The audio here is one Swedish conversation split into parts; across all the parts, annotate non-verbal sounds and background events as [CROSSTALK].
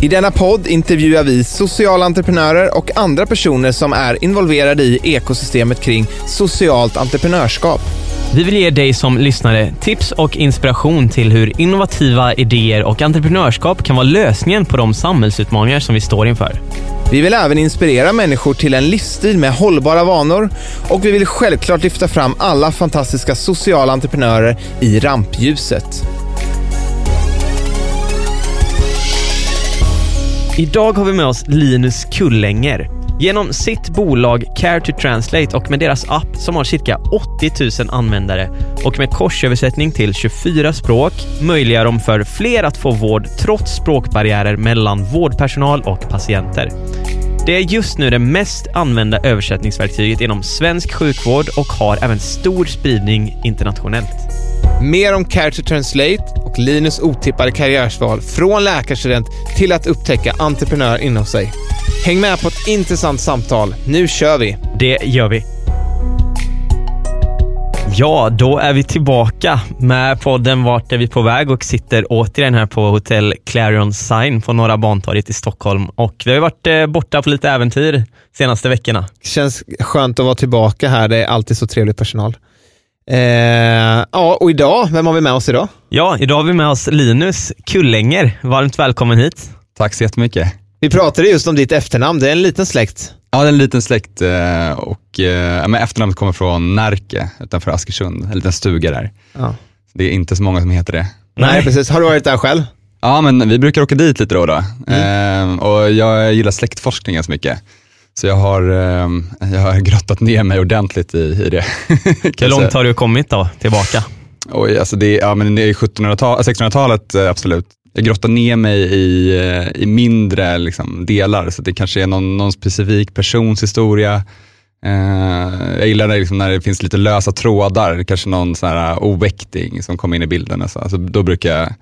I denna podd intervjuar vi sociala entreprenörer och andra personer som är involverade i ekosystemet kring socialt entreprenörskap. Vi vill ge dig som lyssnare tips och inspiration till hur innovativa idéer och entreprenörskap kan vara lösningen på de samhällsutmaningar som vi står inför. Vi vill även inspirera människor till en livsstil med hållbara vanor och vi vill självklart lyfta fram alla fantastiska sociala entreprenörer i rampljuset. Idag har vi med oss Linus Kullänger. Genom sitt bolag Care to Translate och med deras app som har cirka 80 000 användare och med korsöversättning till 24 språk möjliggör de för fler att få vård trots språkbarriärer mellan vårdpersonal och patienter. Det är just nu det mest använda översättningsverktyget inom svensk sjukvård och har även stor spridning internationellt. Mer om Care to Translate och Linus otippade karriärsval från läkarstudent till att upptäcka entreprenör inom sig. Häng med på ett intressant samtal. Nu kör vi! Det gör vi. Ja, då är vi tillbaka med podden Vart är vi på väg och sitter återigen här på hotell Clarion Sign på Norra Bantorget i Stockholm. Och vi har varit eh, borta på lite äventyr senaste veckorna. Känns skönt att vara tillbaka här. Det är alltid så trevlig personal. Eh, ja, och idag, vem har vi med oss idag? Ja, idag har vi med oss Linus Kullänger. Varmt välkommen hit. Tack så jättemycket. Vi pratade just om ditt efternamn. Det är en liten släkt. Ja, det är en liten släkt eh, och eh, men efternamnet kommer från Närke utanför Askersund, en liten stuga där. Ja. Det är inte så många som heter det. Nej, precis. Har du varit där själv? Ja, men vi brukar åka dit lite då och då. Eh, och jag gillar släktforskning ganska mycket. Så jag har, eh, jag har grottat ner mig ordentligt i, i det. [LAUGHS] Hur långt har du kommit då, tillbaka? Oj, alltså det, ja, men det är 1700-tal, 1600-talet eh, absolut. Jag grottar ner mig i, eh, i mindre liksom, delar, så det kanske är någon, någon specifik persons historia. Eh, jag gillar det liksom när det finns lite lösa trådar, kanske någon sån här oväkting som kommer in i bilden. Alltså. Alltså, då brukar jag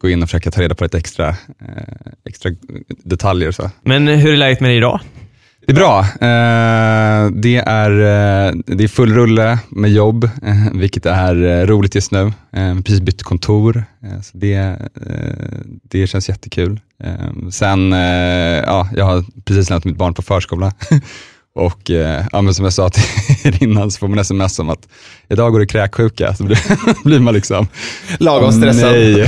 gå in och försöka ta reda på lite extra, eh, extra detaljer. Så. Men hur är läget med dig idag? Det är bra. Eh, det, är, eh, det är full rulle med jobb, eh, vilket är roligt just nu. Eh, precis bytt kontor, eh, så det, eh, det känns jättekul. Eh, sen, eh, ja, jag har precis lämnat mitt barn på förskola. [LAUGHS] Och eh, ja, men som jag sa till [LAUGHS] er innan så får man sms om att idag går det kräksjuka. Så blir, [LAUGHS] blir man liksom, Lagom "Åh, stressad. nej."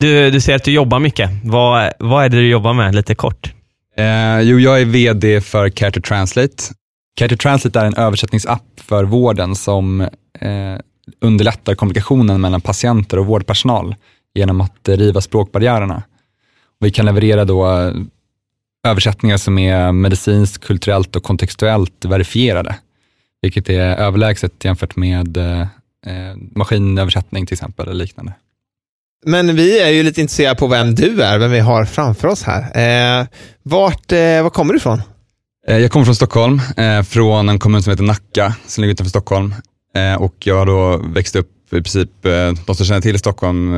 Du, du säger att du jobbar mycket. Vad, vad är det du jobbar med, lite kort? Eh, jo, jag är VD för Care to Translate. Care to Translate är en översättningsapp för vården som eh, underlättar kommunikationen mellan patienter och vårdpersonal genom att riva språkbarriärerna. Vi kan leverera då eh, översättningar som är medicinskt, kulturellt och kontextuellt verifierade, vilket är överlägset jämfört med eh, eh maskinöversättning till exempel eller liknande. Men vi är ju lite intresserade på vem du är, vem vi har framför oss här. Eh, vart, eh, var kommer du ifrån? Eh, Jag kommer från Stockholm, eh, från en kommun som heter Nacka, som ligger utanför Stockholm. Eh, och jag har då växt upp i princip, eh, de som känner till Stockholm,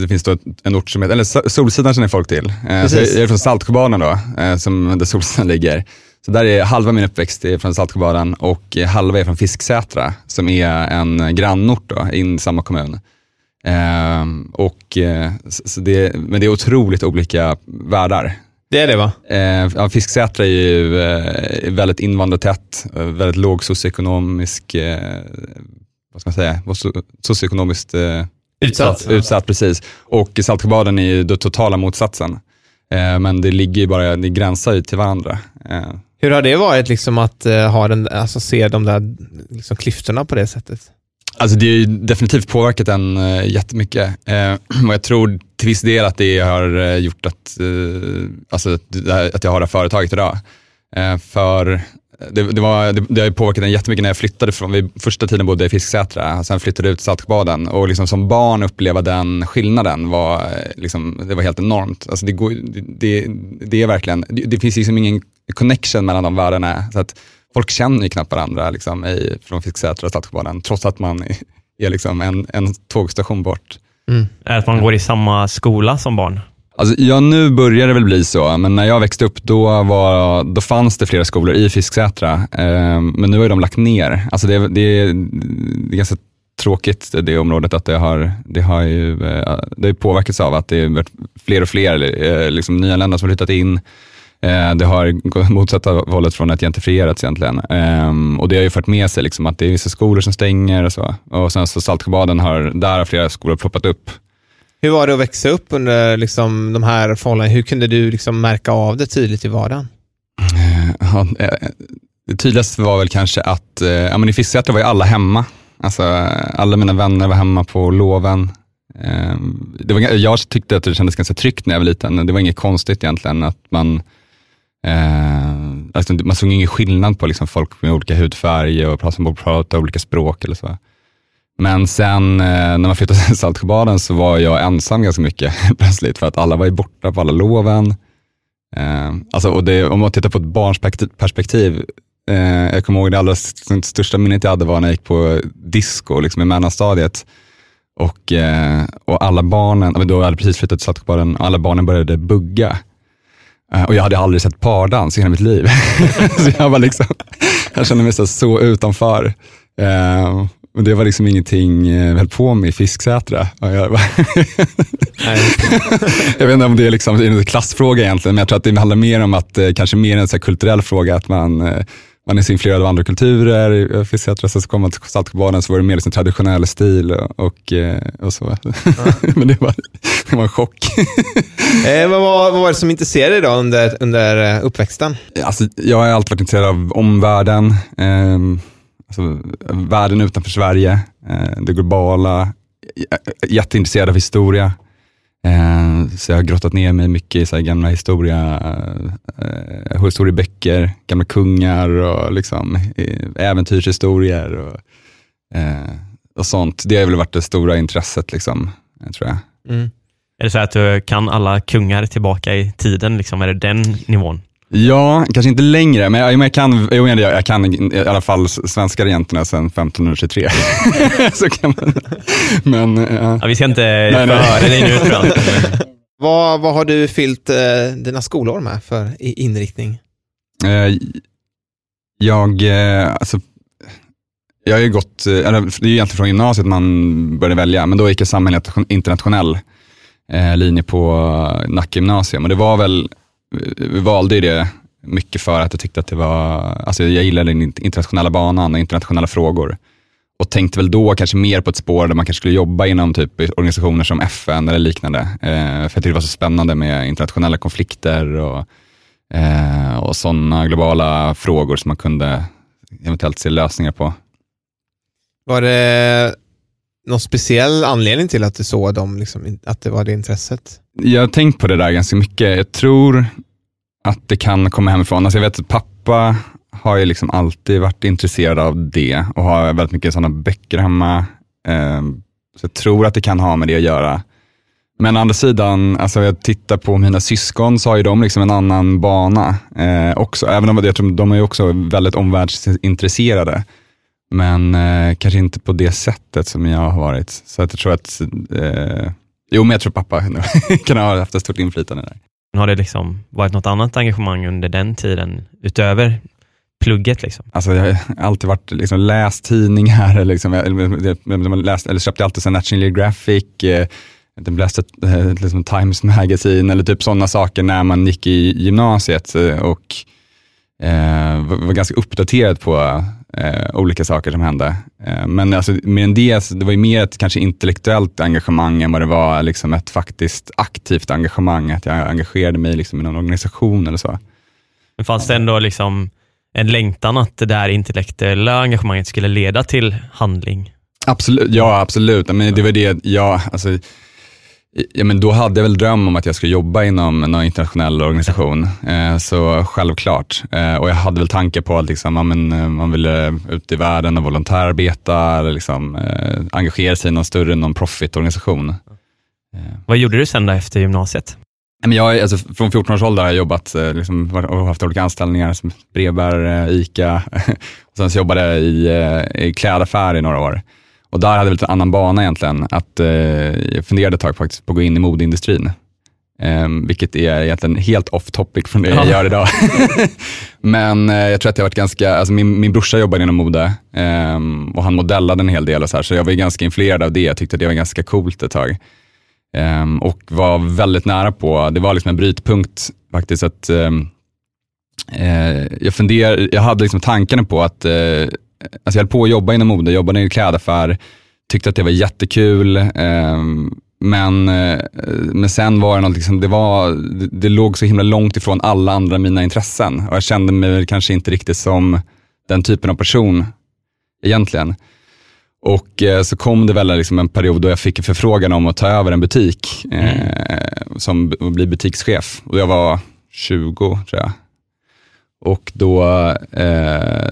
det finns då en ort som heter, eller So- Solsidan känner folk till. Eh, så jag, Precis. är från Saltsjöbaden då, som, där Solsidan [LAUGHS] ligger. Så där är halva min uppväxt är från Saltsjöbaden och halva är från Fisksätra, som är en grannort då, in i samma kommun. Eh, och, eh, så, det, men det är otroligt olika världar. Det är det va? Eh, Fisksätra är ju eh, väldigt invandrartätt, eh, väldigt låg socioekonomisk, eh, vad ska man säga, socioekonomiskt eh, Utsatt. utsatt. Precis. Och Saltsjöbaden är ju den totala motsatsen. Eh, men det ligger ju bara, det gränsar ju till varandra. Eh, Hur har det varit liksom att eh, ha den, alltså, se de där liksom, klyftorna på det sättet? Alltså det har ju definitivt påverkat en uh, eh, jättemycket. Uh, [CLEARS THROAT] och jag tror till viss del att det har eh, gjort att, uh, alltså, att här- att jag har det här företaget idag. Uh, för det, det, var, det, det har ju påverkat en jättemycket när jag flyttade från, vi, första tiden bodde jag i Fisksätra, sen flyttade jag ut till Saltsjöbaden och liksom som barn uppleva den skillnaden var, liksom, det var helt enormt. Alltså det, går, det, det är verkligen, det, det finns liksom ingen connection mellan de världarna. Så att folk känner ju knappt varandra liksom, i, från Fisksätra och Saltsjöbaden, trots att man är liksom en, en tågstation bort. Mm. Att man går i samma skola som barn? Alltså, ja, nu börjar det väl bli så, men när jag växte upp då, var, då fanns det flera skolor i Fisksätra, eh, men nu har de lagt ner. Alltså det, det, det är ganska tråkigt det området att det har, det har, ju, eh, det har påverkats av att det är fler och fler eh, liksom, nyanlända som har flyttat in. Eh, det har [LAUGHS] motsatta hållet från att gentrifierats egentligen. Um, och det har ju fört med sig liksom att det är vissa skolor som stänger och så. Och sen så Saltsjöbaden har, där har flera skolor ploppat upp. Hur var det att växa upp under liksom, de här förhållandena? Hur kunde du liksom märka av det tydligt i vardagen? Uh, ja, eh, det tydligaste var väl kanske att ja, men i Fisksätra var ju alla hemma. Alltså, alla mina vänner var hemma på loven. Um, det var, jag tyckte att det kändes ganska tryggt när jag var liten. Det var inget konstigt egentligen att man Eh, alltså, man såg ingen skillnad på liksom, folk med olika hudfärg och som pratade olika språk eller så. Men sen eh, när man flyttade till Saltsjöbaden så var jag ensam ganska mycket [LAUGHS] plötsligt för att alla var ju borta på alla loven. Eh, alltså, och det, om man tittar på ett barns perspektiv, eh, jag kommer ihåg det allra största minnet jag hade var när jag gick på disco liksom i mellanstadiet. Och, eh, och alla barnen, då hade jag precis flyttat till Saltsjöbaden, alla barnen började bugga. Eh, och jag hade aldrig sett pardans i hela mitt liv. [LAUGHS] så jag var liksom, jag kände mig så, så utanför. Och det var liksom ingenting jag höll på med i Fisksätra. Jag, [LAUGHS] jag vet inte om det är liksom, en klassfråga egentligen, men jag tror att det handlar mer om att, kanske mer en så kulturell fråga, att man man är så influerad av andra kulturer. I Fisksätra så kom man till Saltsjöbaden så var det mer liksom traditionell stil och, och, och så. Ja. [LAUGHS] Men det var, det var en chock. eh, vad, vad var det som intresserade dig då under, under eh, uppväxten? Alltså, jag har alltid varit intresserad av omvärlden, eh, alltså, världen utanför Sverige, eh, det globala, jätteintresserad av historia. Eh, så jag har grottat ner mig mycket i så gamla historia, eh, historieböcker, gamla kungar och liksom, eh, äventyrshistorier och, eh, och sånt. Det har väl varit det stora intresset, liksom, eh, tror jag. Mm. Är det så att du kan alla kungar tillbaka i tiden? Liksom? Är det den nivån? Ja, kanske inte längre, men jag, jag, kan, jag, jag kan i alla fall svenska regenterna sedan 1523. [LAUGHS] så kan man, men, ja. Ja, vi ska inte förhöra dig nu tror jag. vad, vad har du fyllt eh, dina skolår med för inriktning? Eh, jag, eh, alltså, jag har ju gått, eh, eller, det är ju egentligen från gymnasiet man började välja, men då gick jag samhälle internationell eh, linje på Nacka gymnasium och det var väl vi valde ju det mycket för att jag tyckte att det var, alltså jag gillade den internationella banan och internationella frågor. Och tänkte väl då kanske mer på ett spår där man kanske skulle jobba inom typ organisationer som FN eller liknande. Eh, för jag tyckte det var så spännande med internationella konflikter och, eh, och sådana globala frågor som man kunde eventuellt se lösningar på. Var det någon speciell anledning till att du såg dem, liksom, att det var det intresset? Jag har tänkt på det där ganska mycket. Jag tror att det kan komma hemifrån. Alltså jag vet att pappa har ju liksom alltid varit intresserad av det och har väldigt mycket sådana böcker hemma. Ehm, så jag tror att det kan ha med det att göra. Men å andra sidan, alltså jag tittar på mina syskon så har ju de liksom en annan bana eh, också. Även om jag tror de är också väldigt omvärldsintresserade. Men eh, kanske inte på det sättet som jag har varit. Så att jag tror att, eh, jo men jag tror pappa [LAUGHS] kan ha haft ett stort inflytande där. Har det liksom varit något annat engagemang under den tiden, utöver plugget? Liksom? Alltså, jag har alltid varit, liksom, läst tidningar, [LAUGHS] liksom, eller, läst, eller köpte alltid så National Geographic, eh, jag läste eh, liksom Times Magazine eller typ sådana saker när man gick i gymnasiet eh, och eh, var ganska uppdaterad på eh, olika saker som hände. Eh, men alltså, mer än det, det var ju mer ett kanske intellektuellt engagemang än vad det var liksom ett faktiskt aktivt engagemang, att jag engagerade mig liksom i någon organisation eller så. Men fanns det ändå liksom en längtan att det där intellektuella engagemanget skulle leda till handling? Absolut, ja absolut. Men det var det, ja, alltså, Ja, men då hade jag väl dröm om att jag skulle jobba inom någon internationell organisation. Eh, så självklart. Eh, och jag hade väl tankar på att liksom, men, eh, man ville ut i världen och volontärarbeta eller liksom, engagera sig i någon större non-profit-organisation. Vad gjorde du sen då efter gymnasiet? Jag, alltså, från 14 års ålder har jag jobbat liksom, och haft olika anställningar som brevbärare, ICA. [LAUGHS] och sen så jobbade jag i, i klädaffär i några år. Och där hade jag lite annan bana egentligen. Att, eh, jag funderade ett tag faktiskt på att gå in i modeindustrin. Eh, vilket är egentligen helt off topic från det jag gör idag. [LAUGHS] Men eh, jag tror att jag varit ganska, alltså min, min brorsa jobbade inom mode eh, och han modellade en hel del och så här, så jag var ganska influerad av det. Jag tyckte det var ganska coolt ett tag. Um, och var väldigt nära på, det var liksom en brytpunkt faktiskt, att um, uh, jag, funder, jag hade liksom tankarna på att, uh, alltså jag höll på att jobba inom mode, jobbade i en klädaffär, tyckte att det var jättekul, um, men, uh, men sen var det något, liksom, det, var, det, låg så himla långt ifrån alla andra mina intressen och jag kände mig kanske inte riktigt som den typen av person egentligen. Och eh, så kom det väl liksom en period då jag fick en förfrågan om att ta över en butik eh, som bli butikschef. Och jag var 20 tror jag. Och då, eh,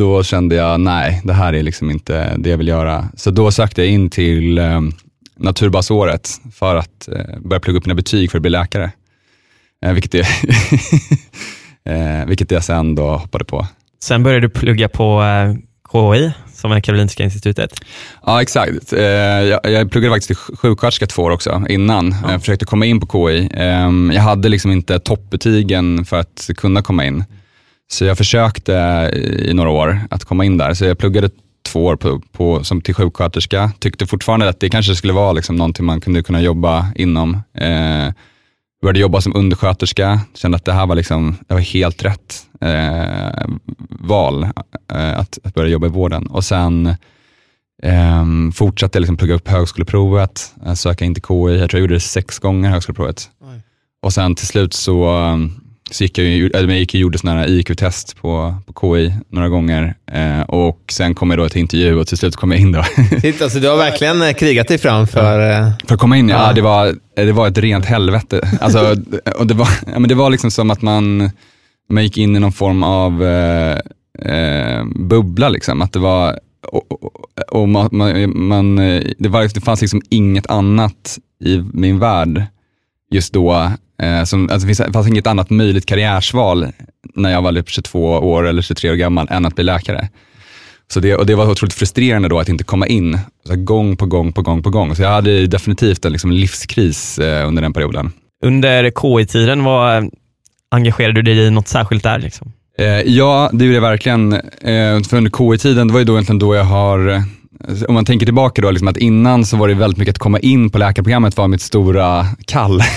då kände jag, nej, det här är liksom inte det jag vill göra. Så då sökte jag in till eh, naturbasåret för att eh, börja plugga upp mina betyg för att bli läkare. Eh, vilket, jag, [LAUGHS] eh, vilket jag sen då hoppade på. Sen började du plugga på eh, KI, som är Karolinska institutet. Ja, exakt. Eh, jag, jag pluggade faktiskt till sjuksköterska två år också innan. Ja. Jag försökte komma in på KI. Ehm, jag hade liksom inte toppbetygen för att kunna komma in. Så jag försökte i några år att komma in där. Så jag pluggade två år på, på, som till sjuksköterska. Tyckte fortfarande att det kanske skulle vara liksom någonting man kunde kunna jobba inom. Eh, började jobba som undersköterska, kände att det här var, liksom, det var helt rätt eh, val eh, att, att, börja jobba i vården. Och sen eh, fortsatte jag liksom plugga upp högskoleprovet, eh, söka in till KI. Jag tror jag gjorde det sex gånger, högskoleprovet. Oj. Och sen till slut så så gick jag, jag gick och gjorde sådana IQ-test på, på KI några gånger eh, och sen kom jag då till intervju och till slut kom jag in. Då. [LAUGHS] Titta, alltså, du har verkligen eh, krigat dig fram för... Eh... För att komma in, ja. ja. det, var, det var ett rent helvete. [LAUGHS] Alltså, och det, var, ja, men det var liksom som att man, man gick in i någon form av eh, eh bubbla. Liksom. Att det var, och, och, och man, man, det, var, det fanns liksom inget annat i min värld just då Eh, som, alltså, det fanns inget annat möjligt karriärsval när jag var 22 år eller 23 år gammal än att bli läkare. Så det, och det var otroligt frustrerande då att inte komma in så gång på gång på gång på gång. Så jag hade definitivt en liksom, livskris eh, under den perioden. Under KI-tiden, vad engagerade du dig i något särskilt där? Liksom? Eh, ja, det gjorde jag verkligen. Eh, för under KI-tiden, det var ju då egentligen då jag har om man tänker tillbaka då, liksom att innan så var det väldigt mycket att komma in på läkarprogrammet var mitt stora kall. [LAUGHS]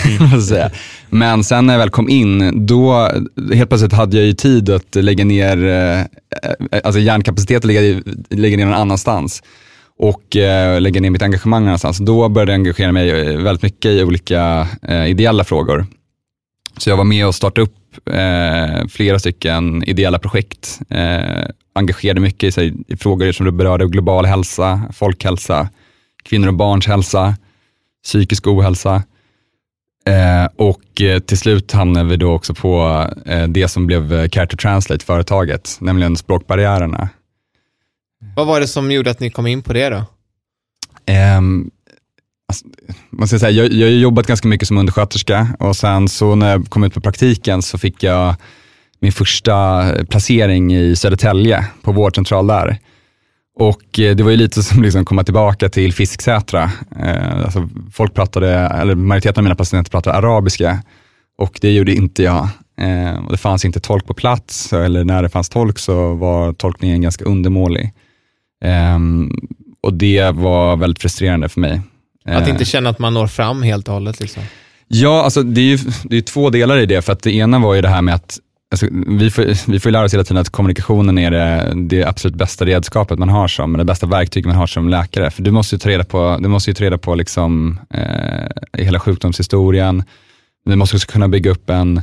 Mm. Men sen när jag väl kom in, då helt plötsligt hade jag ju tid att lägga ner, eh, alltså hjärnkapacitet lägga, lägga ner någon annanstans och eh, lägga ner mitt engagemang någonstans. Då började jag engagera mig väldigt mycket i olika eh, ideella frågor. Så jag var med och startade upp eh, flera stycken ideella projekt. Eh, engagerade mycket i, sig, i frågor som berörde global hälsa, folkhälsa, kvinnor och barns hälsa, psykisk ohälsa. Eh, och eh, till slut hamnade vi då också på eh, det som blev Care to Translate, företaget, nämligen språkbarriärerna. Vad var det som gjorde att ni kom in på det då? Um, alltså, man ska säga, jag, jag har jobbat ganska mycket som undersköterska och sen så när jag kom ut på praktiken så fick jag min första placering i Södertälje på vårdcentral där. Och eh, det var ju lite som liksom komma tillbaka till Fisksätra. Eh, alltså folk pratade, eller majoriteten av mina patienter pratade arabiska och det gjorde inte jag. Eh, och det fanns inte tolk på plats, eller när det fanns tolk så var tolkningen ganska undermålig. Ehm, och det var väldigt frustrerande för mig. Att inte känna att man når fram helt och hållet? Liksom. Ja, alltså det är ju det är två delar i det. För att det ena var ju det här med att Alltså, vi, får, vi får lära oss hela tiden att kommunikationen är det, det absolut bästa redskapet man har som, det bästa verktyget man har som läkare. För du måste ju ta reda på, du måste ju ta reda på liksom, eh, hela sjukdomshistorien. Du måste också kunna bygga upp en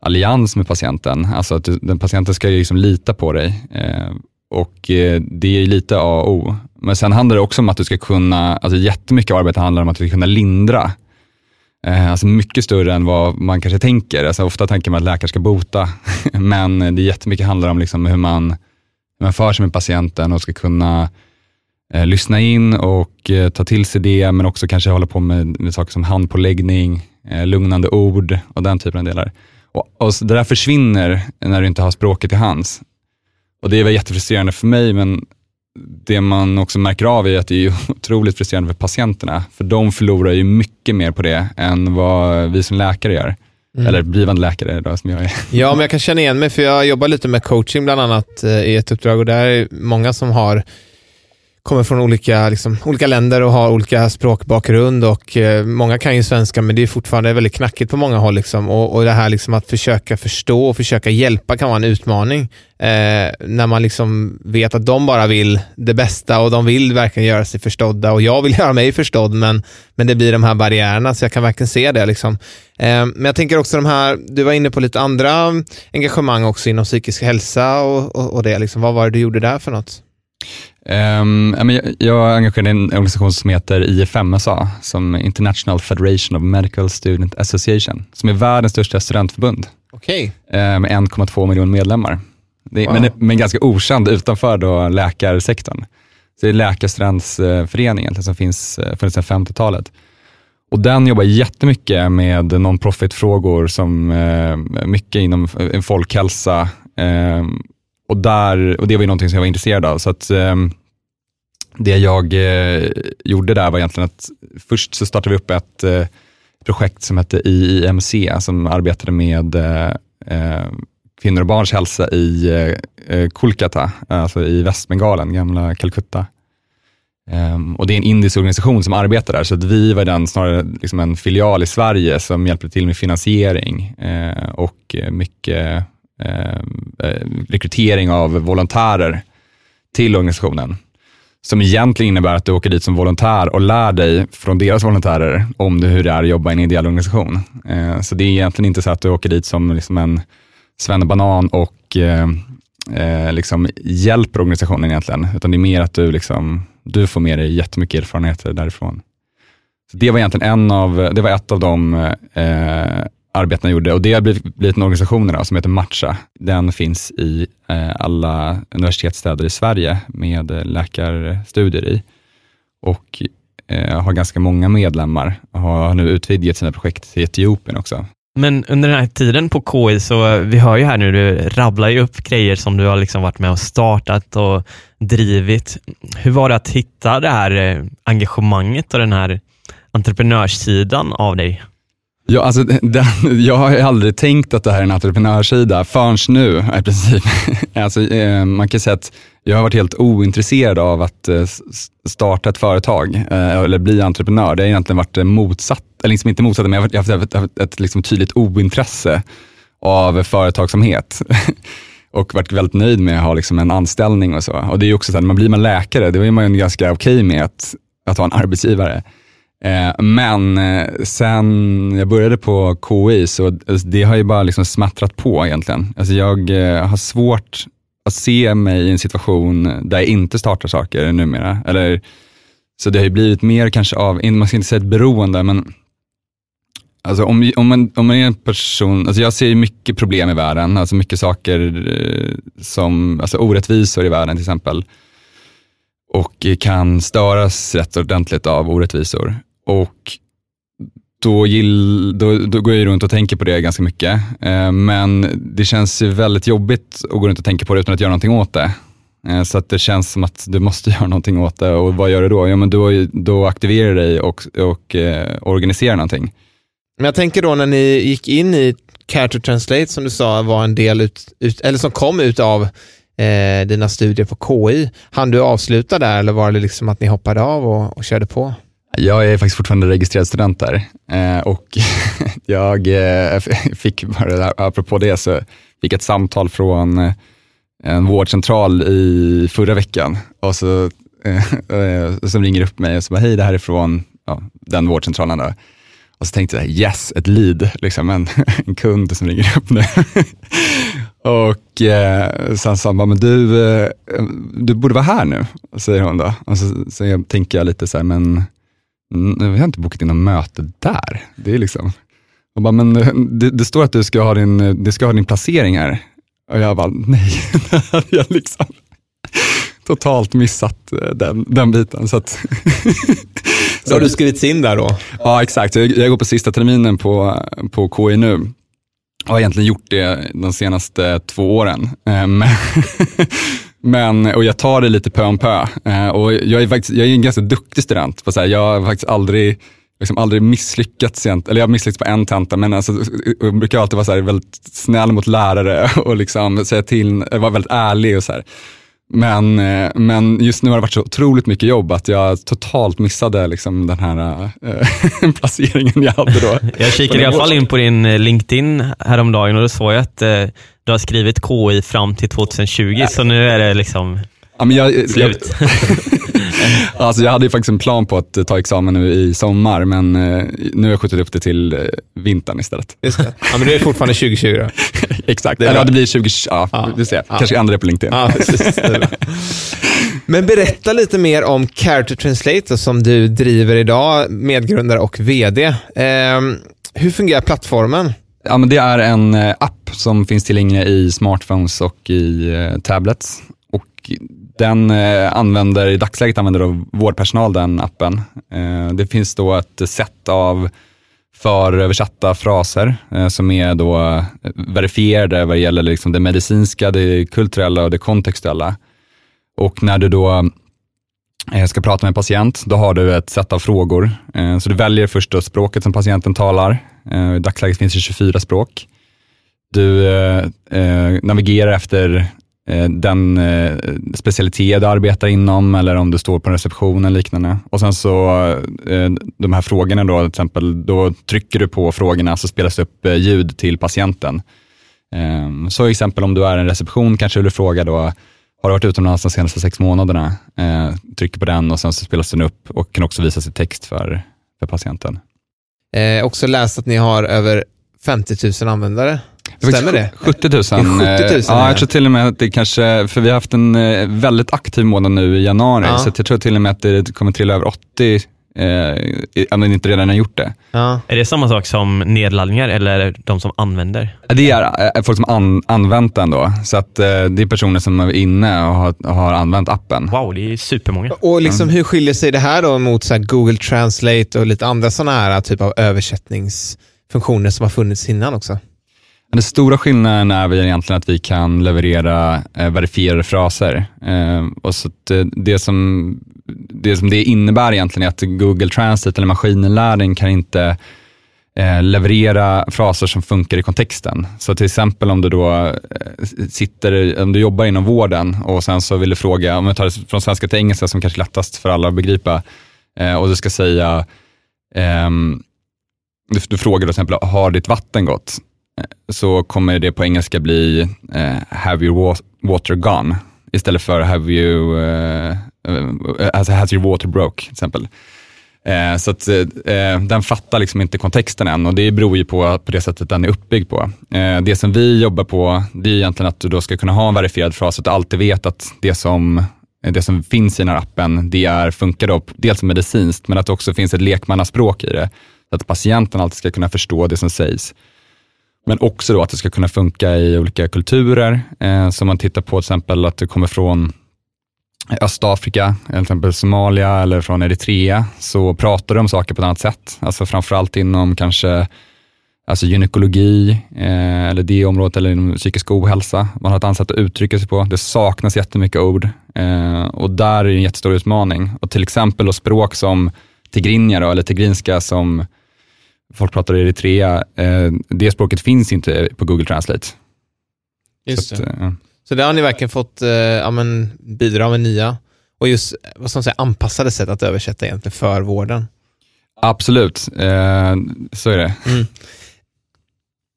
allians med patienten. Alltså att du, den patienten ska ju liksom lita på dig. Eh, och eh, det är lite A och O. Men sen handlar det också om att du ska kunna, alltså jättemycket av arbetet handlar om att du ska kunna lindra. Eh, alltså mycket större än vad man kanske tänker. Alltså ofta tänker man att läkare ska bota, [LAUGHS] men det är jättemycket handlar om liksom hur, man, hur man för sig med patienten och ska kunna eh, lyssna in och eh, ta till sig det, men också kanske hålla på med, med saker som handpåläggning, eh, lugnande ord och den typen av delar. Och, och det där försvinner när du inte har språket i hands. Och det är väl jättefrustrerande för mig, men det man också märker av är att det är [LAUGHS] otroligt frustrerande för patienterna, för de förlorar ju mycket mer på det än vad vi som läkare gör. Mm. Eller blivande läkare då, som jag är. [LAUGHS] Ja, men jag kan känna igen mig, för jag jobbar lite med coaching bland annat eh, i ett uppdrag och där är många som har kommer från olika, liksom, olika länder och har olika språkbakgrund och eh, många kan ju svenska men det är fortfarande väldigt knackigt på många håll. Liksom. Och, och det här liksom att försöka förstå och försöka hjälpa kan vara en utmaning. Eh, när man liksom vet att de bara vill det bästa och de vill verkligen göra sig förstådda och jag vill [LAUGHS] göra mig förstådd men, men det blir de här barriärerna så jag kan verkligen se det. Liksom. Eh, men jag tänker också de här, du var inne på lite andra engagemang också inom psykisk hälsa och, och, och det. Liksom. Vad var det du gjorde där för något? Um, jag, jag är engagerad i en organisation som heter IFMSA, som International Federation of Medical Student Association, som är världens största studentförbund. Okay. Uh, med 1,2 miljoner medlemmar. Det, wow. men, men ganska okänd utanför då läkarsektorn. Så det är Läkarstudentsföreningen som finns, eh, funnits sedan 50-talet. Och den jobbar jättemycket med non-profit-frågor, som eh, mycket inom folkhälsa, eh, och, där, och det var ju någonting som jag var intresserad av. Så att, eh, det jag eh, gjorde där var egentligen att först så startade vi upp ett eh, projekt som hette IIMC, som arbetade med eh, eh, kvinnor och barns hälsa i eh, eh Kolkata, alltså i Västbengalen, gamla Calcutta. Um, och det är en indisk organisation som arbetar där, så att vi var den snarare liksom en filial i Sverige som hjälpte till med finansiering uh, och mycket Eh, eh, rekrytering av volontärer till organisationen. Som egentligen innebär att du åker dit som volontär och lär dig från deras volontärer om hur det är att jobba i en ideell organisation. Eh, så det är egentligen inte så att du åker dit som liksom en svennebanan och eh, eh, liksom hjälper organisationen egentligen, utan det är mer att du, liksom, du får med dig jättemycket erfarenheter därifrån. Så det var egentligen en av, det var ett av de eh, arbetena gjorde och det har blivit, blivit en organisation som heter Matcha. Den finns i eh, alla universitetsstäder i Sverige med eh, läkarstudier i och eh, har ganska många medlemmar och har nu utvidgat sina projekt till Etiopien också. Men under den här tiden på KI, så vi hör ju här nu, du rabblar ju upp grejer som du har liksom varit med och startat och drivit. Hur var det att hitta det här eh, engagemanget och den här entreprenörssidan av dig? Ja, alltså, [LAUGHS] den, jag har aldrig tänkt att det här är en entreprenörssida förrän nu i princip. [LAUGHS] alltså, eh, man kan säga att jag har varit helt ointresserad av att eh, starta ett företag eh, eller bli entreprenör. Det har egentligen varit motsatt, eller liksom inte motsatt, men jag har haft ett, ett liksom tydligt ointresse av företagsamhet. [LAUGHS] och varit väldigt nöjd med att ha liksom en anställning och så. Och det är också så här, man blir man läkare, då är man ju ganska okej okay med att, att ha en arbetsgivare. Eh, men eh, sen jag började på KI så alltså, det har ju bara liksom smattrat på egentligen. Alltså jag eh, har svårt att se mig i en situation där jag inte startar saker numera. Eller, så det har ju blivit mer kanske av, man ska inte säga ett beroende, men Alltså om, om, man, om man är en person, alltså jag ser mycket problem i världen, alltså mycket saker som, alltså orättvisor i världen till exempel. Och kan störas rätt ordentligt av orättvisor. Och då, gill, då, då, går jag runt och tänker på det ganska mycket. Eh, men det känns väldigt jobbigt att gå runt och tänka på det utan att göra någonting åt det. Eh, så att det känns som att du måste [LAUGHS] göra någonting åt det. Och vad gör du då? Ja, men då, då aktiverar du dig och, och eh, organiserar någonting. Men jag tänker då när ni gick in i Care to Translate som du sa var en del ut, ut eller som kom ut av eh, dina studier på KI. Hann du avsluta där eller var det liksom att ni hoppade av och, och körde på? Jag är faktiskt fortfarande registrerad student där eh, och [LAUGHS] jag eh, fick, bara, apropå det, så fick ett samtal från eh, en vårdcentral i förra veckan och så, som ringer upp mig och så bara, hej det här är från ja, den vårdcentralen. Då. Och så tänkte jag, yes, ett lead, liksom en, [LAUGHS] en kund som ringer upp nu. [LAUGHS] Och eh, sen sa han, men du, eh, du borde vara här nu, säger hon då. Och så, så jag, tänker jag lite så här, men vi har inte bokat in något möte där. Det är liksom, och bara, men eh, det, det, står att du ska, ha din, du ska ha din placering här. Och jag bara, nej, [LAUGHS] det hade jag liksom totalt missat eh, den, den biten. Så, att [LAUGHS] så har du skrivits in där då? Ja, exakt. Jag, jag går på sista terminen på, på KI nu. Jag har egentligen gjort det de senaste två åren. Eh, men, [LAUGHS] men, och jag tar det lite pö om pö. Eh, och jag är, faktiskt, jag är en ganska duktig student. På så här, jag har faktiskt aldrig, liksom aldrig misslyckats, eller jag har misslyckats på en tenta, men alltså, jag brukar alltid vara så här, väldigt snäll mot lärare [LAUGHS] och liksom säga till, vara väldigt ärlig. och så här. Men, eh, men just nu har det varit så otroligt mycket jobb att jag totalt missade liksom den här äh, [LAUGHS] placeringen jag hade då. [LAUGHS] Jag kikade i alla fall in på din eh, LinkedIn häromdagen och då såg jag att äh, du har skrivit KI fram till 2020, ja. så nu är det liksom ja, men jag, slut. Jag, [LAUGHS] [LAUGHS] alltså jag hade ju faktiskt en plan på att ta examen nu i sommar, men eh, nu har jag skjutit upp det till eh, vintern istället. Just det. Ja, men det är fortfarande 2020 då? [LAUGHS] Exakt, det eller ja, det blir 2020, ja, ja, vi ser. Ja. Kanske ändrar det på LinkedIn. Ja, precis, men berätta lite mer om Character Translator som du driver idag, medgrundare och VD. Eh, hur fungerar plattformen? Ja, men det är en eh, app som finns tillgänglig i smartphones och i tablets. Och den eh, använder, i dagsläget använder då vårdpersonal den appen. Eh, det finns då ett sätt av föröversatta fraser eh, som är då eh, verifierade vad gäller liksom det medicinska, det kulturella och det kontextuella. Och när du då eh, ska prata med en patient, då har du ett sätt av frågor. Eh, så du väljer först då språket som patienten talar. I dagsläget finns det 24 språk. Du navigerar efter Eh, den eh, specialitet du arbetar inom eller om du står på en reception eller liknande. Och sen så eh, de här frågorna då, till exempel, då trycker du på frågorna så spelas det upp ljud till patienten. Ehm, så exempel om du är en reception kanske du vill fråga då, har du varit utomlands de senaste sex månaderna? Trycker på den och sen så spelas den upp och kan också visas i text för, för patienten. Eh, också läst att ni har över 50 000 användare. Stämmer det? 70 000. 70 000 ja, jag tror till och med att det kanske, för vi har haft en eh, väldigt aktiv månad nu i januari, ja. så jag tror till och med att det kommer till över 80 eh, om den inte redan har gjort det. Ja. Är det samma sak som nedladdningar eller de som använder? Det är eh, folk som an, använt den då. Så att, eh, det är personer som är inne och har, har använt appen. Wow, det är supermånga. Och liksom, mm. Hur skiljer sig det här då mot så Google Translate och lite andra sådana här typ av översättningsfunktioner som har funnits innan också? Den stora skillnaden är väl egentligen att vi kan leverera eh, verifierade fraser. Eh, och så det, eh, det, som, det som det innebär egentligen är att Google Translate eller maskininlärning kan inte eh, leverera fraser som funkar i kontexten. Så till exempel om du då eh, sitter, om du jobbar inom vården och sen så vill du fråga, om jag tar det från svenska till engelska som kanske är lättast för alla att begripa, eh, och du ska säga, ehm, du, du frågar till exempel, har ditt vatten gått? Så kommer det på engelska bli uh, have your water gone istället för have you, uh, uh, has your water broke till exempel. Eh, så att den fattar liksom inte kontexten än och det beror ju på, på det sättet den är uppbyggd på. det som vi jobbar på, det är egentligen att du då ska kunna ha en verifierad fras, så att du alltid vet att det som det som finns i den här appen, det är, funkar då dels medicinskt, men att det också finns ett lekmannaspråk i det. Så att patienten alltid ska kunna förstå det som sägs. Men också då att det ska kunna funka i olika kulturer. Eh, som man tittar på till exempel att det kommer från Östafrika, till exempel Somalia eller från Eritrea, så pratar de om saker på ett annat sätt. Alltså framförallt inom kanske alltså gynekologi eh, eller det området eller inom psykisk ohälsa. Man har ett annat sätt att uttrycka sig på. Det saknas jättemycket ord eh, och där är det en jättestor utmaning. Och till exempel språk som tigrinja eller tigrinska som folk pratar i Eritrea, eh, det språket finns inte på Google Translate. Just så, att, det. Ja. så där har ni verkligen fått eh, ja, men, bidra med nya och just vad man säga, anpassade sätt att översätta egentligen för vården. Absolut, eh, så är det. Mm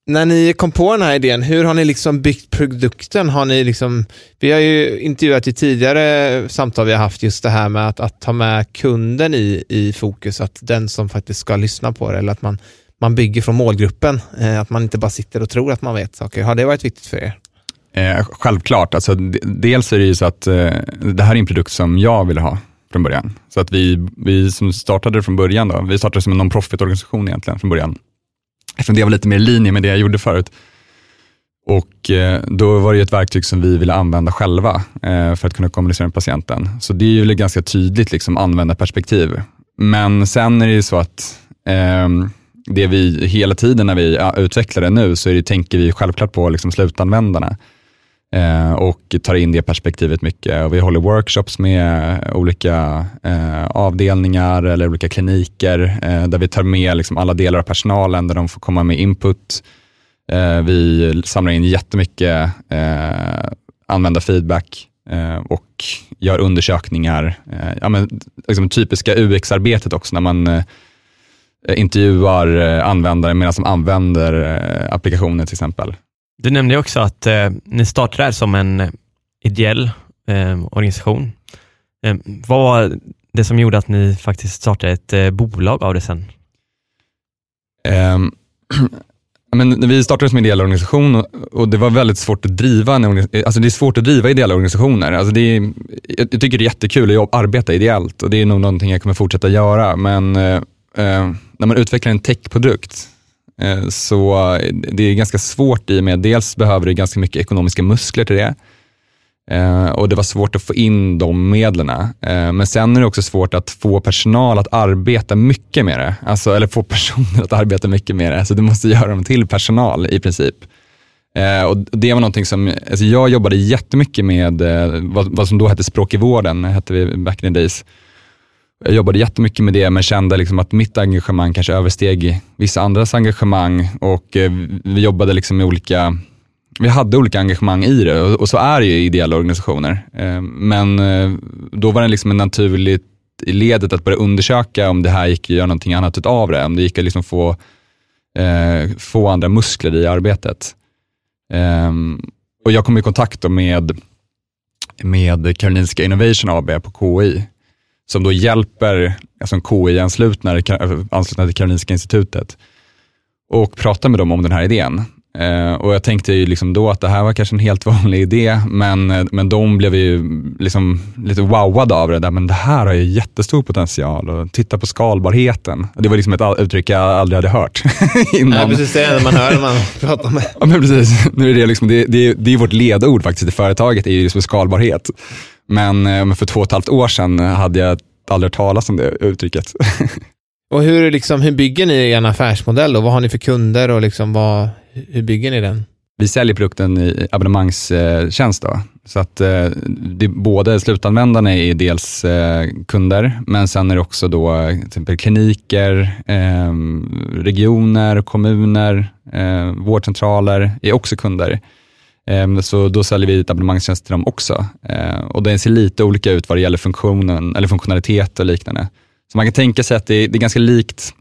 när ni kom på den här idén, hur har ni liksom byggt produkten? Har ni liksom, vi har ju intervjuat i tidigare samtal vi har haft just det här med att, att ta med kunden i, i fokus, att den som faktiskt ska lyssna på det, eller att man, man bygger från målgruppen, eh, att man inte bara sitter och tror att man vet saker. Har det varit viktigt för er? Eh, självklart, alltså, dels är det ju så att eh, det här är en produkt som jag ville ha från början. Så att vi, vi som startade från början, då, vi startade som en non-profit-organisation egentligen från början. Eftersom det var lite mer i linje med det jag gjorde förut. Och eh, då var det ett verktyg som vi ville använda själva eh, för att kunna kommunicera med patienten. Så det är ju ganska tydligt liksom, användarperspektiv. Men sen är det ju så att ehm, det vi hela tiden när vi utvecklar det nu, så är det, tänker vi självklart på liksom, slutanvändarna Eh, och tar in det perspektivet mycket. Och vi håller workshops med eh, olika eh, avdelningar eller olika kliniker eh, där vi tar med liksom, alla delar av personalen, där de får komma med input Eh, vi samlar in jättemycket eh, användarfeedback eh, och gör undersökningar. Eh, ja, men, liksom typiska UX-arbetet också, när man eh, intervjuar eh, användare medan de använder eh, applikationen till exempel. Du nämnde också att eh, ni startade här som en eh, ideell eh, organisation. Eh, vad var det som gjorde att ni faktiskt startade ett eh, bolag av det sen? Ehm, [CLEARS THROAT] men vi startade som ideell organisation och det var väldigt svårt att driva en eh, alltså det är svårt att driva ideella organisationer. Alltså det är, jag tycker det är jättekul att arbeta ideellt och det är nog någonting jag kommer fortsätta göra. Men eh, eh när man utvecklar en techprodukt Eh, så eh, det är ganska svårt i och med dels behöver du ganska mycket ekonomiska muskler till det. Eh, och det var svårt att få in de medlen. Men sen är det också svårt att få personal att arbeta mycket med det. Alltså, eller få [LAUGHS] personer att arbeta mycket med det. Så alltså, du måste göra dem till personal i princip. Och det var någonting som, alltså jag jobbade jättemycket med vad, vad, som då hette språk i vården, hette vi back in the days. Jag jobbade jättemycket med det men kände liksom att mitt engagemang kanske översteg vissa andras engagemang och eh, vi jobbade liksom med olika vi hade olika engagemang i det och, så är det ju i ideella organisationer. Eh, men eh, då var det liksom en naturligt i ledet att börja undersöka om det här gick att göra någonting annat utav det, om det gick att liksom få, eh, få andra muskler i arbetet. Eh, och jag kom i kontakt med, med Karolinska Innovation AB på KI, som då hjälper alltså KI-anslutna anslutna till Karolinska institutet och prata med dem om den här idén. Uh, och jag tänkte ju liksom då att det här var kanske en helt [LAUGHS] vanlig idé, men, men de blev ju liksom lite wowade av det där, men det här har ju jättestor potential och titta på skalbarheten. det var liksom ett uttryck jag aldrig hade hört [LAUGHS] innan. Ja, precis, det är det man hör när man [LAUGHS] pratar med. Ja, men precis. Nu är det, liksom, det, det, det är vårt ledord faktiskt i företaget, är ju liksom skalbarhet. Men uh, för två och ett halvt år sedan hade jag aldrig hört talas om det uttrycket. [LAUGHS] och hur, liksom, hur bygger ni er affärsmodell då? Vad har ni för kunder och liksom vad, hur bygger ni den? Vi säljer produkten i abonnemangstjänst. Då. Så att eh, det, både slutanvändarna är dels eh, kunder, men sen är det också då till exempel kliniker, eh, regioner, kommuner, eh, vårdcentraler är också kunder. Ehm, så då säljer vi ett abonnemangstjänst till dem också. Ehm, och den ser lite olika ut vad det gäller funktionen, eller funktionalitet och liknande. Så man kan tänka sig att det, det är ganska likt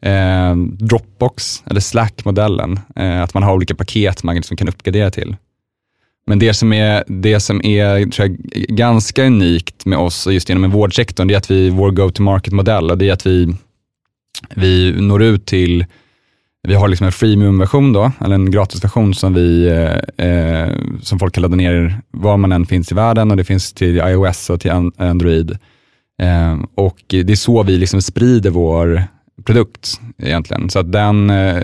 eh, Dropbox eller Slack-modellen. Eh, att man har olika paket man liksom kan uppgradera till. Men det som är, det som är tror jag, ganska unikt med oss, just inom vårdsektorn, det är att vi, vår go-to-market-modell, det är att vi, vi når ut till vi har liksom en freemium-version då, eller en gratisversion som, vi, eh, eh, som folk kan ladda ner var man än finns i världen och det finns till iOS och till Android. Eh, och Det är så vi liksom sprider vår, produkt egentligen. Så att den eh,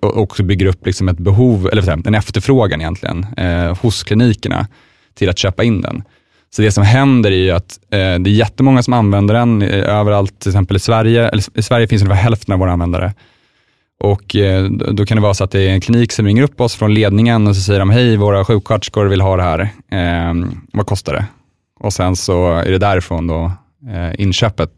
också bygger upp liksom ett behov, eller en efterfrågan egentligen, eh, hos klinikerna till att köpa in den. Så det som händer är ju att eh, det är jättemånga som använder den eh, överallt, till exempel i Sverige. Eller, I Sverige finns ungefär hälften av våra användare. Och eh, Då kan det vara så att det är en klinik som ringer upp oss från ledningen och så säger de, hej, våra sjuksköterskor vill ha det här. Eh, vad kostar det? Och sen så är det därifrån då eh, inköpet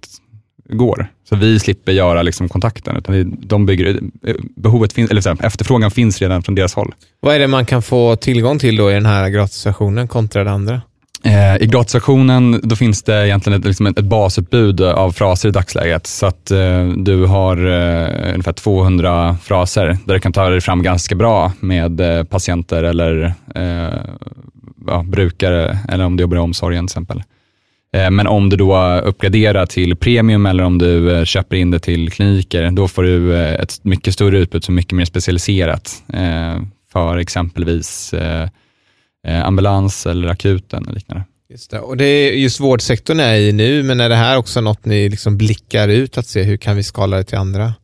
går. Så vi slipper göra liksom kontakten, utan de bygger, eh, behovet finns, eller så här, efterfrågan finns redan från deras håll. Vad är det man kan få tillgång till då i den här gratisversionen kontra det andra? Eh, I gratisversionen då finns det egentligen ett, liksom ett, basutbud av fraser i dagsläget. Så att eh, du har eh, ungefär 200 fraser där du kan ta dig fram ganska bra med eh, patienter eller eh, ja, brukare, eller om du jobbar i omsorgen till exempel. Eh, men om du då uppgraderar till premium eller om du eh, köper in det till kliniker, då får du eh, ett mycket större utbud som är mycket mer specialiserat för exempelvis ambulans eller akuten och liknande. Just det. Och det är just vårdsektorn är i nu, men är det här också något ni liksom blickar ut att se hur kan vi skala det till andra?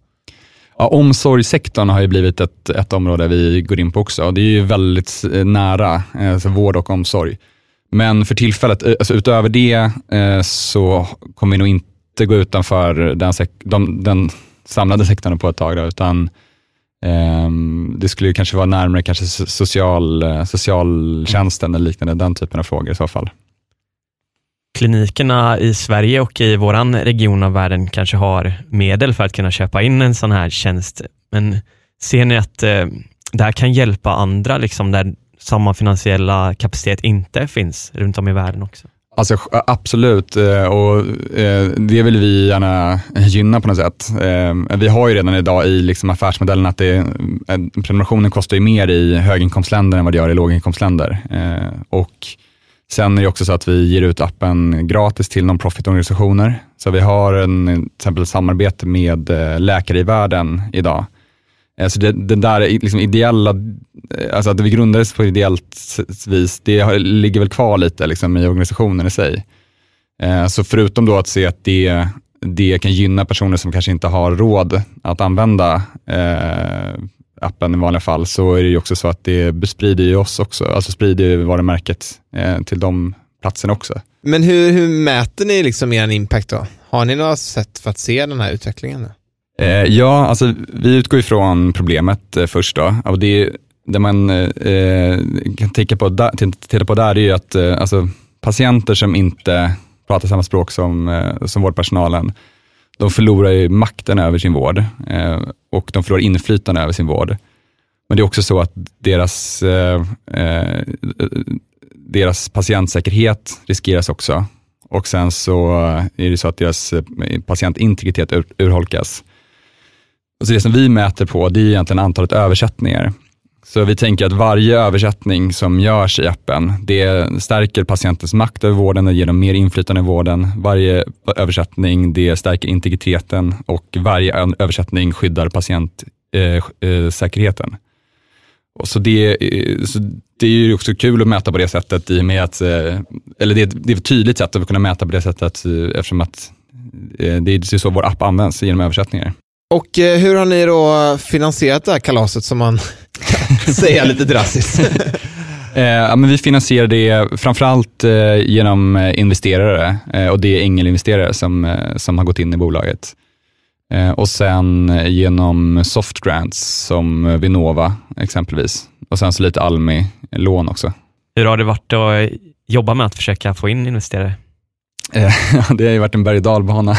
Ja, omsorgssektorn har ju blivit ett, ett område vi går in på också. Det är ju väldigt eh, nära, alltså vård och omsorg. Men för tillfället, eh, alltså utöver det, så kommer vi nog inte gå utanför den, de, den samlade [LAUGHS] sektorn på ett tag, då, utan Ehm, det skulle kanske vara närmare kanske social, eh, socialtjänsten eller liknande, den typen av frågor i så fall klinikerna i Sverige och i vår region av världen kanske har medel för att kunna köpa in en sån här tjänst. Men ser ni att eh, det här kan hjälpa andra, liksom där samma finansiella kapacitet inte finns runt om i världen också? Alltså, absolut, eh, och eh, det vill vi gärna gynna på något sätt. Eh, vi har ju redan idag i liksom affärsmodellen att det, prenumerationen kostar ju mer i höginkomstländer än vad det gör i låginkomstländer. Och Sen är det också så att vi ger ut appen gratis till non-profit-organisationer. Så vi har en, till exempel samarbete med Läkare i världen idag. Alltså så det, den där liksom ideella, eh, alltså att vi grundades på ideellt vis, det ligger väl kvar lite liksom i organisationen i sig. Eh, så förutom då att se att det, det kan gynna personer som kanske inte har råd att använda eh, appen i vanliga fall, så är det ju också så att det sprider ju oss också, alltså sprider ju varumärket eh, till de platserna också. Men hur, hur mäter ni liksom er impact då? Har ni några sätt för att se den här utvecklingen? Eh, Eh, ja, alltså vi utgår ifrån problemet eh, först då. Och det, det man eh, kan titta på, där, titta på där är ju att eh, alltså, patienter som inte pratar samma språk som, eh, som vårdpersonalen, de förlorar ju makten över sin vård eh, och de förlorar inflytande över sin vård. Men det är också så att deras, eh, eh deras patientsäkerhet riskeras också. Och sen så eh, är det så att deras patientintegritet ur, urholkas. Och så det som vi mäter på, det är egentligen antalet översättningar. Så vi tänker att varje översättning som görs i appen, det stärker patientens makt över vården, och ger dem mer inflytande i vården. Varje översättning, det stärker integriteten och varje översättning skyddar patientsäkerheten. Eh, eh så det, eh, så det är ju också kul att mäta på det sättet i och med att, eh, eller det, det är ett tydligt sätt att kunna mäta på det sättet eftersom att det är så vår app används genom översättningar. Och eh, hur har ni då finansierat det här kalaset som man [LAUGHS] kan säga lite drastiskt? [LAUGHS] eh, men vi finansierar det framförallt eh, genom eh, investerare eh, och det är ängelinvesterare som, eh, som har gått in i bolaget. och sen genom soft grants som Vinnova exempelvis. Och sen så lite Almi-lån också. Hur har det varit att jobba med att försöka få in investerare? [LAUGHS] det har ju varit en berg och dalbana.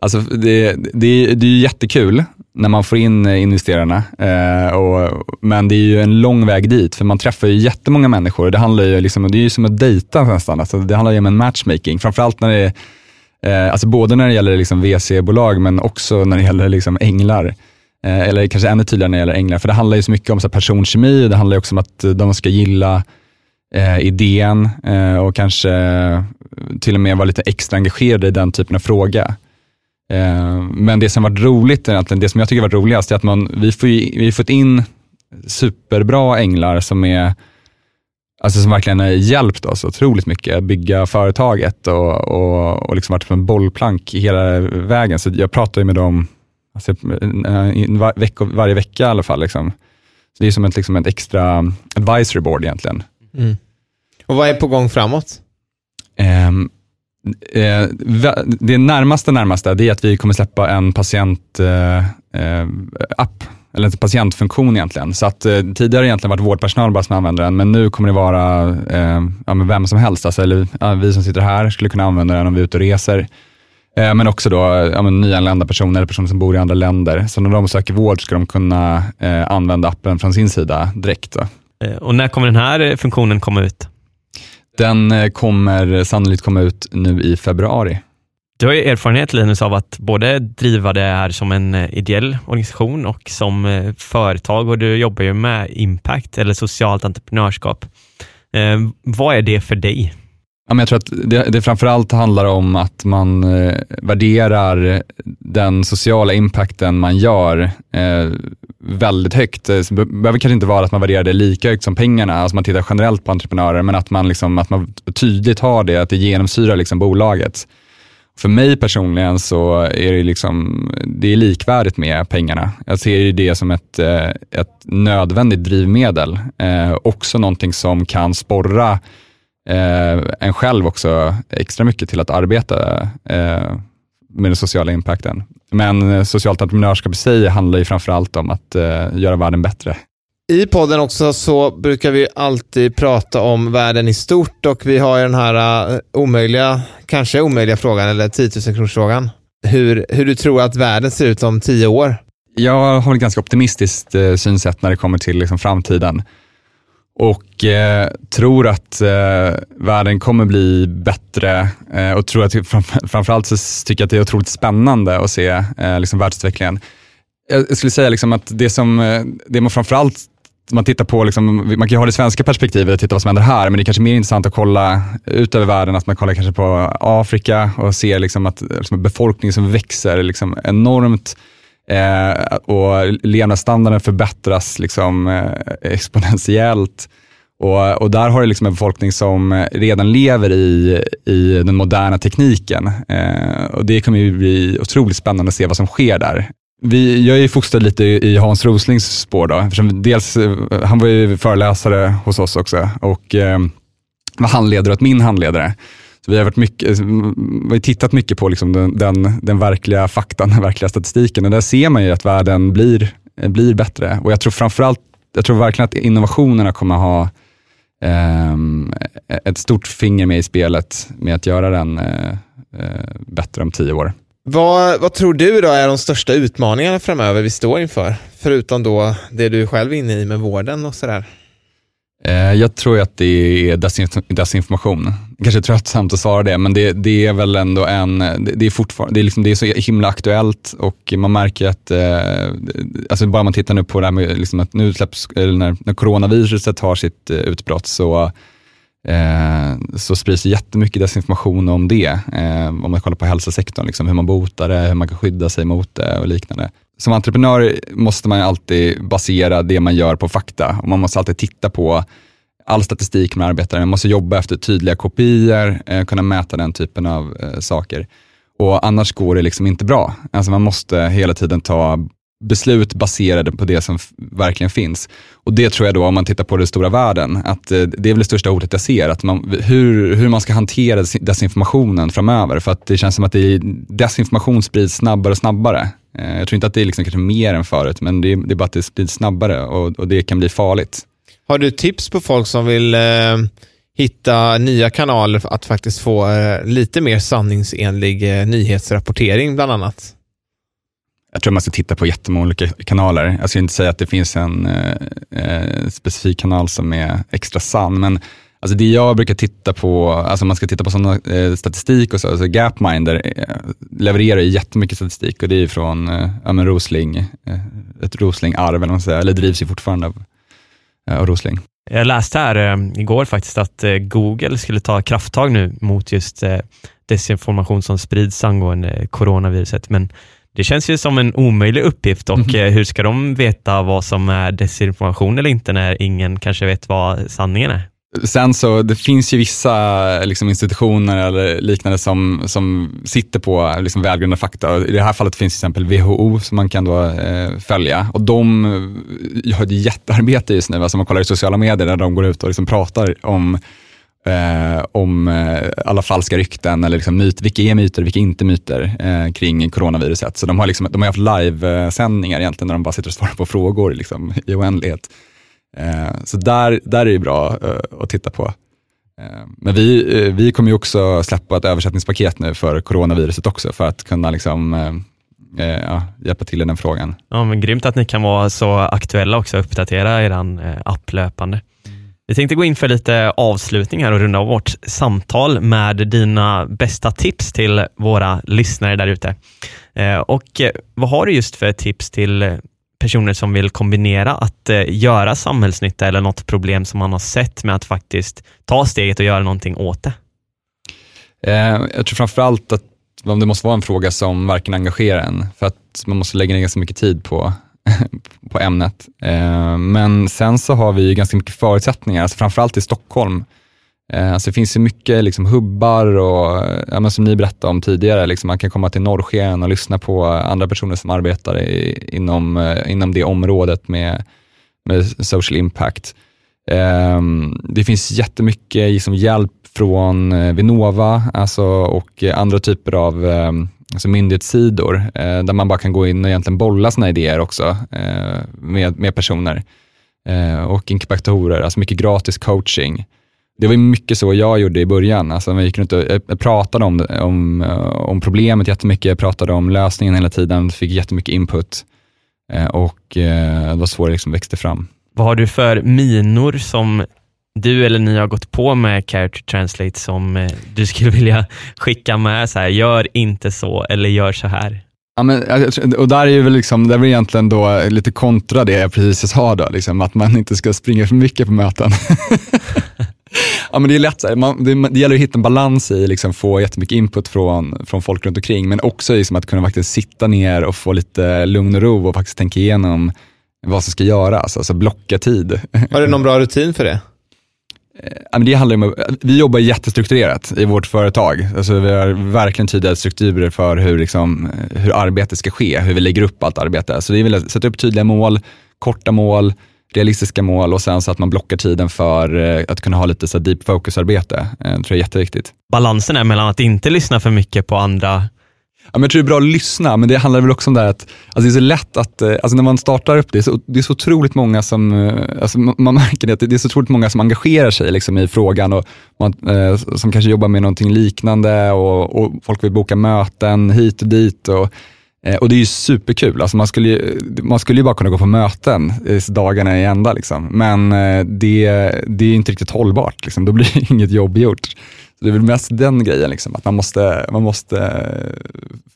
Alltså det, det, det är ju jättekul när man får in eh, investerarna, eh, och, men det är ju en lång väg dit, för man träffar ju jättemånga människor. Det, handlar ju liksom, det är ju som att dejta nästan. Alltså det handlar ju om en matchmaking, framförallt när det är Eh, alltså både när det gäller liksom VC-bolag, men också när det gäller liksom änglar. Eh, eller kanske ännu tydligare när det gäller änglar, för det handlar ju så mycket om så personkemi, det handlar också om att eh, de ska gilla eh, idén eh, och kanske eh, till och med vara lite extra engagerade i den typen av fråga. Eh, men det som varit roligt, det som jag tycker varit roligast, är att man, vi, får, vi har fått in superbra änglar som är Alltså som verkligen har hjälpt oss otroligt mycket att bygga företaget och, och, och liksom varit som en bollplank hela vägen. Så jag pratar ju med dem alltså, var, veck, varje vecka i alla fall. Liksom. Så det är som ett, liksom ett extra advisory board egentligen. Mm. Och vad är på gång framåt? Um, Eh, det närmaste närmaste det är att vi kommer släppa en patientapp, eh, eh, eller en patientfunktion egentligen. Så att eh, tidigare egentligen varit vårdpersonal bara som använder den, men nu kommer det vara eh, ja, vem som helst. Alltså, eller, ja, vi som sitter här skulle kunna använda den om vi är ute och reser. Eh, men också då ja, men nyanlända personer eller personer som bor i andra länder. Så när de söker vård ska de kunna eh, använda appen från sin sida direkt. Då. Eh, och när kommer den här eh, funktionen komma ut? Den eh, kommer sannolikt komma ut nu i februari. Du har ju erfarenhet Linus av att både driva det här som en eh, ideell organisation och som eh, företag och du jobbar ju med impact eller socialt entreprenörskap. Eh, vad är det för dig? Ja, men jag tror att det, det framförallt handlar om att man eh, värderar den sociala impacten man gör eh, väldigt högt. Eh, det behöver kanske inte vara att man värderar det lika högt som pengarna, alltså man tittar generellt på entreprenörer, men att man, liksom, att man tydligt har det, att det genomsyrar liksom bolaget. För mig personligen så är det, liksom, det är likvärdigt med pengarna. Jag ser det som ett, eh, ett nödvändigt drivmedel. Eh, också någonting som kan sporra eh, en själv också extra mycket till att arbeta eh, med den sociala impacten. Men eh, socialt entreprenörskap i sig handlar ju framförallt om att eh, göra världen bättre. I podden också så brukar vi alltid prata om världen i stort och vi har ju den här uh, omöjliga, kanske omöjliga frågan eller 10 000 kronors frågan. Hur, hur du tror att världen ser ut om tio år? Jag har ett ganska optimistiskt uh, synsätt när det kommer till liksom, framtiden och eh, tror att eh, världen kommer bli bättre eh, och tror att framförallt så tycker jag att det är otroligt spännande att se eh, liksom världsutvecklingen. Jag skulle säga liksom att det som eh, det man framförallt man tittar på, liksom, man kan ju ha det svenska perspektivet och titta vad som händer här, men det är kanske mer intressant att kolla ut över världen, att man kollar kanske på Afrika och ser liksom att liksom, befolkningen som växer liksom enormt Eh, och levnadsstandarden förbättras liksom, eh, exponentiellt. Och, och, där har du liksom en befolkning som redan lever i, i den moderna tekniken. Eh, och Det kommer ju bli otroligt spännande att se vad som sker där. Vi, jag är fostrad lite i Hans Roslings spår. Då, dels, eh, han var ju föreläsare hos oss också och eh, var handledare åt min handledare. Vi har, varit mycket, eh, vi tittat mycket på liksom den, den, den, verkliga faktan, [LAUGHS] den verkliga statistiken och där ser man ju att världen blir, eh, blir bättre. Och jag tror framförallt, jag tror verkligen att innovationerna kommer ha eh, ett stort finger med i spelet med att göra den eh, eh, bättre om tio år. Vad, vad tror du då är de största utmaningarna framöver vi står inför? Förutom då det du själv är inne i med vården och sådär. Eh, jag tror att det är desinformation. Kanske tröttsamt att svara det, men det, det är väl ändå en, det är fortfarande, det är, liksom, det är så himla aktuellt och man märker att, eh, alltså bara man tittar nu på det här med liksom att nu släpps, eller när, när coronaviruset har sitt eh, utbrott så, eh, så sprids jättemycket desinformation om det. Eh, om man kollar på hälsosektorn, liksom, hur man botar det, hur man kan skydda sig mot det och liknande som entreprenör måste man alltid basera det man gör på fakta och man måste alltid titta på all statistik man arbetar med. Man måste jobba efter tydliga kopior, eh, kunna mäta den typen av eh, saker. Och annars går det liksom inte bra. Alltså man måste hela tiden ta beslut baserade på det som verkligen finns. Och det tror jag då, om man tittar på den stora världen, att eh, det är väl det största hotet jag ser, att man, hur, hur man ska hantera desinformationen framöver. För att det känns som att det, desinformation sprids snabbare och snabbare. Eh, jag tror inte att det är liksom kanske mer än förut, men det är, det är bara att det sprids snabbare och, och, det kan bli farligt. Har du tips på folk som vill eh, hitta nya kanaler att faktiskt få eh, lite mer sanningsenlig eh, nyhetsrapportering bland annat? Jag tror man ska titta på jättemånga olika kanaler. Jag skulle inte säga att det finns en eh, eh specifik kanal som är extra sann, men Alltså det jag brukar titta på, alltså man ska titta på sådana eh, statistik och så, alltså Gapminder eh, levererar jättemycket statistik och det är från eh, ja, men Rosling, eh, ett Rosling-arv eller, man säger, eller drivs ju fortfarande av, eh, av Rosling. Jag läste här eh, igår faktiskt att eh, Google skulle ta krafttag nu mot just desinformation som sprids angående coronaviruset, men det känns ju som en omöjlig uppgift och mm. hur ska de veta vad som är desinformation eller inte när ingen kanske vet vad sanningen är? Sen så, det finns ju vissa liksom, institutioner eller liknande som, som sitter på liksom, välgrundade fakta. I det här fallet finns till exempel WHO som man kan då, eh, följa och de eh, har ett jättearbete just nu. Alltså man kollar i sociala medier där de går ut och liksom pratar om eh, om eh, alla falska rykten eller liksom myt, vilka är myter, och vilka är inte myter eh, kring coronaviruset. Så de har, liksom, de har haft livesändningar egentligen där de bara sitter och svarar på frågor liksom, i oändlighet. Eh, så där, där är det bra eh, att titta på. Eh, men vi, eh, vi kommer ju också släppa ett översättningspaket nu för coronaviruset också för att kunna liksom, eh, eh, ja, hjälpa till i den frågan. Ja, men Grymt att ni kan vara så aktuella också och uppdatera er app löpande. Vi tänkte gå in för lite avslutning här och runda av vårt samtal med dina bästa tips till våra lyssnare där ute. Och vad har du just för tips till personer som vill kombinera att eh, göra samhällsnytta eller något problem som man har sett med att faktiskt ta steget och göra någonting åt det? Eh, jag tror framförallt att det måste vara en fråga som verkligen engagerar en, för att man måste lägga ner ganska mycket tid på, [LAUGHS] på ämnet. Eh, men sen så har vi ganska mycket förutsättningar, alltså framförallt i Stockholm. Eh, alltså det finns ju mycket liksom hubbar och, ja, som ni berättade om tidigare, liksom man kan komma till Norrsken och lyssna på andra personer som arbetar i, inom, eh, inom det området med, med social impact. Ehm, det finns jättemycket liksom hjälp från eh, Vinnova alltså, och andra typer av ehm, alltså myndighetssidor där man bara kan gå in och egentligen bolla sina idéer också med, med personer. Och inkubatorer, alltså mycket gratis coaching. Det var mycket så jag gjorde i början. Alltså jag gick runt och pratade om, om, om problemet jättemycket, pratade om lösningen hela tiden, fick jättemycket input och det var så det liksom växte fram. Vad har du för minor som du eller ni har gått på med Character Translate som eh, du skulle [LAUGHS] vilja skicka med, så här, gör inte så eller gör så här? Ja, men, och där är ju väl liksom, det är väl egentligen då lite kontra det jag precis sa, då, liksom, att man inte ska springa för mycket på möten. [LAUGHS] [LAUGHS] ja, men det är lätt, så man, det, det, gäller att hitta en balans i liksom, få jättemycket input från, från folk runt omkring, men också liksom, att kunna faktiskt sitta ner och få lite lugn och ro och faktiskt tänka igenom vad som ska göras, alltså blocka tid. Har du någon bra rutin för det? Eh, det handlar om, vi jobbar jättestrukturerat i vårt företag. Alltså vi har verkligen tydliga strukturer för hur, liksom, hur arbetet ska ske, hur vi lägger upp allt arbete. Så vi vill sätta upp tydliga mål, korta mål, realistiska mål och sen så att man blockar tiden för eh, att kunna ha lite så deep focus-arbete. Det eh, tror jag är jätteviktigt. Balansen är mellan att inte lyssna för mycket på andra Ja, men jag tror det är bra att lyssna, men det handlar väl också om det att alltså det är så lätt att, eh, alltså när man startar upp det, så, det är så otroligt många som, alltså man märker det, att det är så otroligt många som engagerar sig liksom i frågan och man, eh, som kanske jobbar med någonting liknande och, och, folk vill boka möten hit och dit. Och, och det är ju superkul, alltså man, skulle, man skulle ju bara kunna gå på möten dagarna i ända, liksom. men eh, det, det är inte riktigt hållbart, liksom. då blir [LAUGHS] inget jobb gjort. Så det är väl mest den grejen, liksom, att man måste, man måste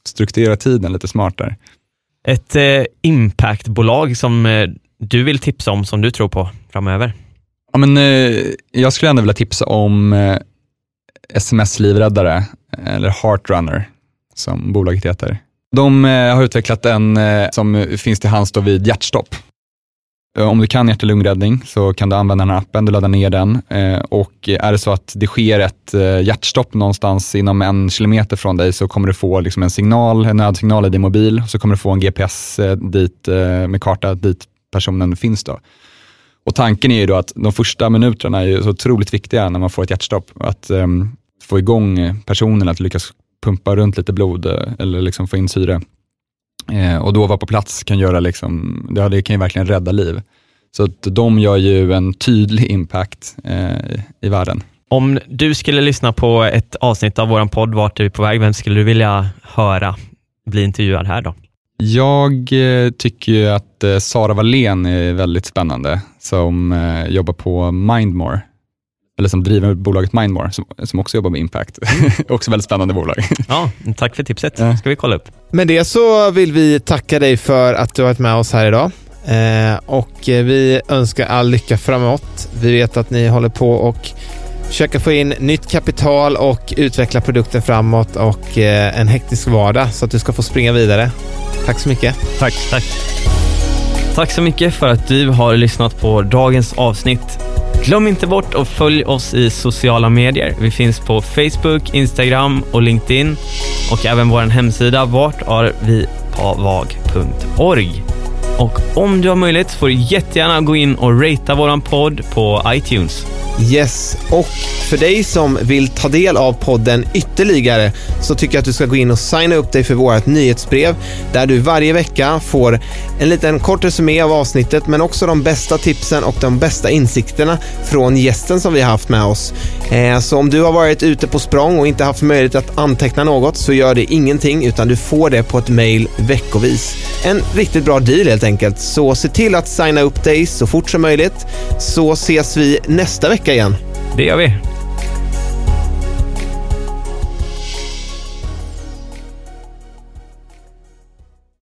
strukturera tiden lite smartare. Ett eh, impactbolag som eh, du vill tipsa om, som du tror på framöver? Ja, men, eh, jag skulle ändå vilja tipsa om eh, SMS Livräddare, eller Heartrunner, som bolaget heter. De eh, har utvecklat en eh, som eh, finns till hands vid hjärtstopp. Om du kan hjärt och lungräddning så kan du använda den här appen, du laddar ner den och är det så att det sker ett hjärtstopp någonstans inom en kilometer från dig så kommer du få liksom en signal, en nödsignal i din mobil, så kommer du få en GPS dit, med karta dit personen finns. Då. Och Tanken är ju då att de första minuterna är så otroligt viktiga när man får ett hjärtstopp, att um, få igång personen, att lyckas pumpa runt lite blod eller liksom få in syre. Eh, och då vara på plats kan göra liksom, ja, det kan ju verkligen rädda liv. Så att de gör ju en tydlig impact eh, i världen. Om du skulle lyssna på ett avsnitt av vår podd, Vart är vi på väg? Vem skulle du vilja höra bli intervjuad här då? Jag eh, tycker att eh, Sara Wallén är väldigt spännande, som eh, jobbar på Mindmore eller som driver bolaget Mindmore, som, som också jobbar med impact. [LAUGHS] också väldigt spännande bolag. ja, tack för tipset. Ja. ska vi kolla upp. Med det så vill vi tacka dig för att du har varit med oss här idag. Eh, och vi önskar all lycka framåt. Vi vet att ni håller på och försöker få in nytt kapital och utveckla produkten framåt och eh, en hektisk vardag så att du ska få springa vidare. Tack så mycket. Tack, tack. Tack så mycket för att du har lyssnat på dagens avsnitt. Glöm inte bort att följa oss i sociala medier. Vi finns på Facebook, Instagram och LinkedIn och även vår hemsida vartarvipavag.org. Och om du har möjlighet får du jättegärna gå in och ratea vår podd på iTunes. Yes, och för dig som vill ta del av podden ytterligare så tycker jag att du ska gå in och signa upp dig för vårt nyhetsbrev där du varje vecka får en liten kort resumé av avsnittet men också de bästa tipsen och de bästa insikterna från gästen som vi har haft med oss. Eh, så om du har varit ute på språng och inte haft möjlighet att anteckna något så gör det ingenting utan du får det på ett mail veckovis. En riktigt bra deal helt enkelt. Så se till att signa upp dig så fort som möjligt så ses vi nästa vecka vecka igen. Det gör vi.